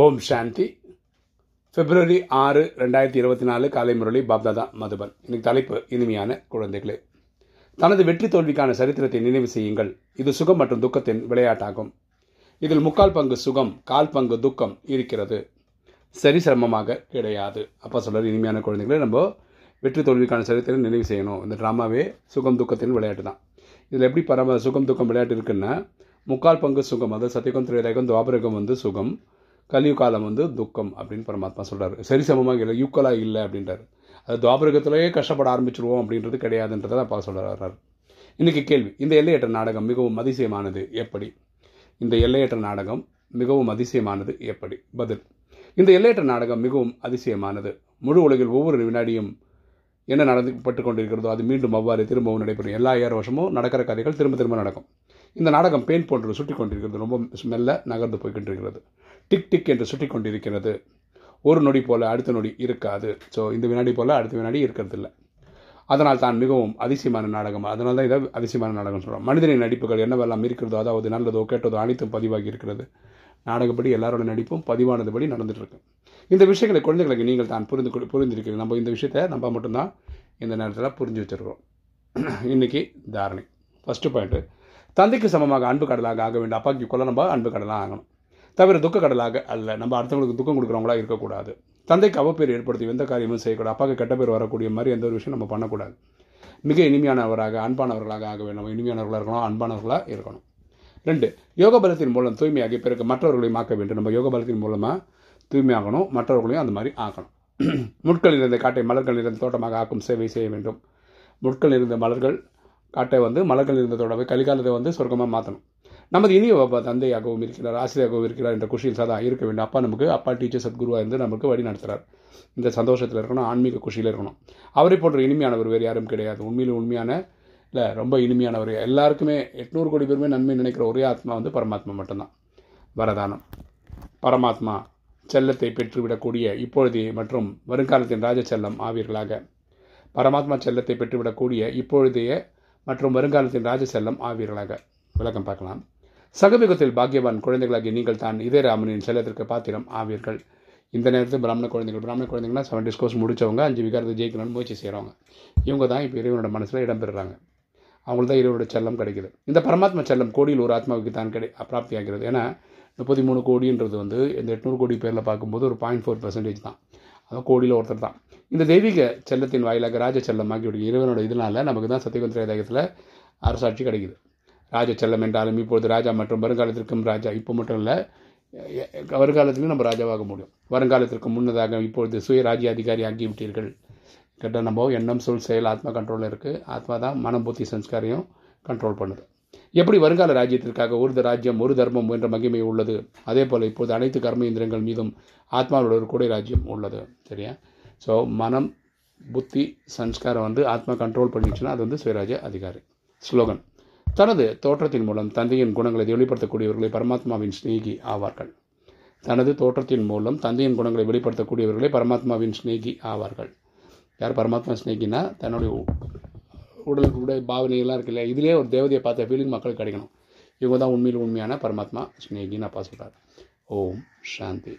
ஓம் சாந்தி. பிப்ரவரி ஆறு ரெண்டாயிரத்தி இருபத்தி நாலு காலை முரளி பாப்தாதா மதுபன். இன்னைக்கு தலைப்பு இனிமையான குழந்தைகளே. தனது வெற்றி தோல்விக்கான சரித்திரத்தை நினைவு செய்யுங்கள். இது சுகம் மற்றும் துக்கத்தின் விளையாட்டாகும். இதில் முக்கால் பங்கு சுகம் கால் பங்கு துக்கம் இருக்கிறது. சரி சிரமமாக கிடையாது. அப்போ சொல்கிற இனிமையான குழந்தைகளை நம்ம வெற்றி தோல்விக்கான சரித்திரம் நினைவு செய்யணும். இந்த ட்ராமாவே சுகம் துக்கத்தின் விளையாட்டு தான். இதில் எப்படி பரம சுகம் துக்கம் விளையாட்டு இருக்குன்னா முக்கால் பங்கு சுகம் அதாவது சத்தியகம் திரையகம் துவாபரகம் வந்து சுகம் கலியு காலம் வந்து துக்கம் அப்படின்னு பரமாத்மா சொல்கிறாரு சரிசமமாக இல்லை யூக்கலாக இல்லை அப்படின்றார். அது துவாபரகத்திலேயே கஷ்டப்பட ஆரம்பிச்சிருவோம் அப்படின்றது கிடையாதுன்றதை அப்பா சொல்கிறார் இன்றைக்கி கேள்வி இந்த எல்லையற்ற நாடகம் மிகவும் அதிசயமானது எப்படி? இந்த எல்லையற்ற நாடகம் மிகவும் அதிசயமானது எப்படி? பதில் இந்த எல்லையற்ற நாடகம் மிகவும் அதிசயமானது. முழு உலகில் ஒவ்வொரு வினாடியும் என்ன நடந்துப்பட்டு கொண்டிருக்கிறதோ அது மீண்டும் அவ்வாறு திரும்பவும் நடைபெறும். எல்லா ஏற வருஷமும் நடக்கிற கதைகள் திரும்ப திரும்ப நடக்கும். இந்த நாடகம் பெயின் போன்று சுட்டி கொண்டிருக்கிறது ரொம்ப மெல்ல நகர்ந்து போய்கிட்டிருக்கிறது டிக் டிக் என்று சுட்டி கொண்டிருக்கிறது ஒரு நொடி போல் அடுத்த நொடி இருக்காது. ஸோ இந்த வினாடி போல் அடுத்த வினாடி இருக்கிறது இல்லை அதனால் தான் மிகவும் அதிசயமான நாடகம். அதனால் தான் இதை அதிசயமான நாடகம் சொல்கிறோம் மனிதனின் நடிப்புகள் என்னவெல்லாம் இருக்கிறதோ அதாவது நல்லதோ கேட்டதோ அனைத்தும் பதிவாகி இருக்கிறது. நாடகப்படி எல்லாரோட நடிப்பும் பதிவானதுபடி நடந்துகிட்ருக்கு இந்த விஷயங்களை குழந்தைகளுக்கு நீங்கள் தான் புரிந்து கொள்- புரிந்திருக்கிறீங்க. நம்ம இந்த விஷயத்தை நம்ம மட்டும்தான் இந்த நேரத்தில் புரிஞ்சு வச்சுருக்கோம் இன்றைக்கி தாரணை. ஃபஸ்ட்டு பாயிண்ட்டு தந்தைக்கு சமமாக அன்பு கடலாக ஆக வேண்டும். அப்பாக்கு கொள்ள நம்ம அன்பு கடலாக ஆகணும். தவிர துக்க கடலாக அல்ல. நம்ம அடுத்தவங்களுக்கு துக்கம் கொடுக்குறவங்களா இருக்கக்கூடாது. தந்தைக்கு அவப்பேர் ஏற்படுத்தி எந்த காரியமும் செய்யக்கூடாது. அப்பாவுக்கு கெட்ட பேர் வரக்கூடிய மாதிரி எந்த ஒரு விஷயம் நம்ம பண்ணக்கூடாது. மிக இனிமையானவராக அன்பானவர்களாக ஆக வேண்டும். நம்ம இனிமையானவர்களாக இருக்கணும் அன்பானவர்களாக இருக்கணும். ரெண்டு யோக பலத்தின் மூலம் தூய்மையாகி பிறகு மற்றவர்களையும் ஆக்க வேண்டும். நம்ம யோக பலத்தின் மூலமாக தூய்மையாகணும் மற்றவர்களையும் அந்த மாதிரி ஆக்கணும். முட்கள் இருந்த காட்டை மலர்கள் இருந்த தோட்டமாக ஆக்கும் சேவை செய்ய வேண்டும். முட்கள் இருந்த மலர்கள் காட்டை வந்து மலர்கள் இருந்த தோட்டமாக கலிகாலத்தை வந்து சொர்க்கமாக மாற்றணும் நமது இனிய பாப்பா தந்தையாகவும் இருக்கிறார் ஆசிரியராகவும் இருக்கிறார் என்ற குஷியில் சதா இருக்க வேண்டும். அப்பா நமக்கு அப்பா டீச்சர் சத்குருவாக இருந்து நமக்கு வழி நடத்துகிறார் இந்த சந்தோஷத்தில் இருக்கணும் ஆன்மீக குஷியில் இருக்கணும். அவரை போன்ற இனிமையானவர் வேறு யாரும் கிடையாது. உண்மையிலும் உண்மையான இல்லை ரொம்ப இனிமையானவர் எல்லாருக்குமே எட்நூறு கோடி பேருமே நன்மை நினைக்கிற ஒரே ஆத்மா வந்து பரமாத்மா மட்டும்தான். வரதானம். பரமாத்மா செல்லத்தை பெற்றுவிடக்கூடிய இப்பொழுதே மற்றும் வருங்காலத்தின் ராஜ செல்லம் ஆவீர்களாக. பரமாத்மா செல்லத்தை பெற்றுவிடக்கூடிய இப்பொழுதைய மற்றும் வருங்காலத்தின் ராஜ செல்லம் ஆவீர்களாக. விளக்கம் பார்க்கலாம். சகபிகத்தில் பாக்யவான் குழந்தைகளாகி நீங்கள் தான் இதே ராமனின் செல்லத்திற்கு பாத்திரம் ஆவீர்கள். இந்த நேரத்தில் பிராமண குழந்தைகள் பிராமண குழந்தைங்கன்னா செவன் டிஸ்கோர்ஸ் முடிச்சவங்க அஞ்சு விகாரத்தை ஜெயிக்கணும்னு முயற்சி செய்கிறவங்க இவங்க தான் இப்போ இறைவனோட மனசில் இடம்பெறுறாங்க அவங்களுக்கு தான் இறைவனோட செல்லம் கிடைக்குது. இந்த பரமாத்மா செல்லம் கோடியில் ஒரு ஆத்மாவுக்கு தான் கிடை பிராப்தியாகிறது. ஏன்னா முப்பத்தி மூணு கோடின்றது வந்து இந்த எட்நூறு கோடி பேரில் பார்க்கும்போது ஒரு பாயிண்ட் ஃபோர் பர்சன்டேஜ் தான். அதான் கோடியில் ஒருத்தர் தான். இந்த தெய்வீக செல்லத்தின் வாயிலாக ராஜ செல்லம் ஆகியோடைய இறைவனோட இதனால் நமக்கு தான் சத்தியகுந்திர தேகத்தில் அரசாட்சி கிடைக்குது. ராஜ செல்லம் என்றாலும் இப்பொழுது ராஜா மற்றும் வருங்காலத்திற்கும் ராஜா. இப்போ மட்டும் இல்லை வருங்காலத்திலும் நம்ம ராஜாவாக முடியும். வருங்காலத்திற்கு முன்னதாக இப்பொழுது சுய ராஜ்ய அதிகாரி ஆகிவிட்டீர்கள். கெட்ட நம்ம எண்ணம் சொல் செயல் ஆத்மா கண்ட்ரோலில் இருக்குது ஆத்மா தான் மனம் புத்தி சன்ஸ்காரையும் கண்ட்ரோல் பண்ணுது. எப்படி வருங்கால ராஜ்யத்திற்காக ஒரு ராஜ்யம் ஒரு தர்மம் என்ற மகிமை உள்ளது? அதே போல் இப்போது அனைத்து கர்ம இயந்திரங்கள் மீதும் ஆத்மாவோட ஒரு கூடை ராஜ்யம் உள்ளது. சரியா? ஸோ மனம் புத்தி சன்ஸ்காரம் வந்து ஆத்மா கண்ட்ரோல் பண்ணிச்சுன்னா அது வந்து சுயராஜ அதிகாரி. ஸ்லோகன். தனது தோற்றத்தின் மூலம் தந்தையின் குணங்களை வெளிப்படுத்தக்கூடியவர்களை பரமாத்மாவின் ஸ்நேகி ஆவார்கள். தனது தோற்றத்தின் மூலம் தந்தையின் குணங்களை வெளிப்படுத்தக்கூடியவர்களை பரமாத்மாவின் ஸ்நேகி ஆவார்கள். யார் பரமாத்மா ஸ்நேகினா தன்னுடைய உடலுக்கு உடல் பாவனைகள்லாம் இருக்கு இல்லையா? இதுலேயே ஒரு தேவதையை பார்த்த ஃபீலிங் மக்களுக்கு கிடைக்கணும். இவங்க தான் உண்மையில் உண்மையான பரமாத்மா ஸ்நேகின்னு அப்பா சொல்கிறார் ஓம் சாந்தி.